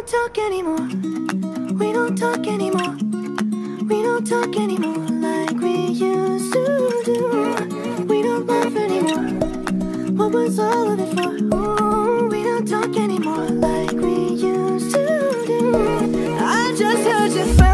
don't talk anymore. We don't talk anymore. We don't talk anymore like we used to do. We don't love anymore. What was all of it for? Ooh, we don't talk anymore like we used to do. I just heard you.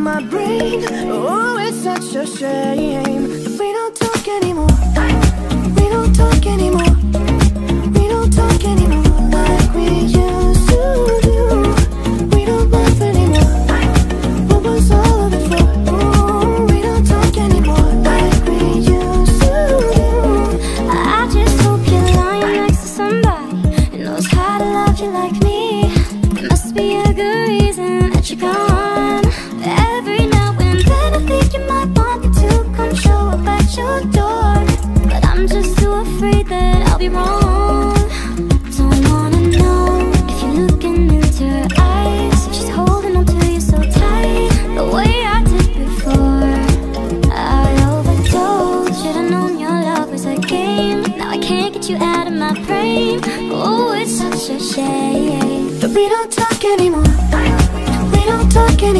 my brain. Oh, it's such a shame we don't talk anymore. Oh, it's such a shame That we don't talk anymore. We don't talk anymore.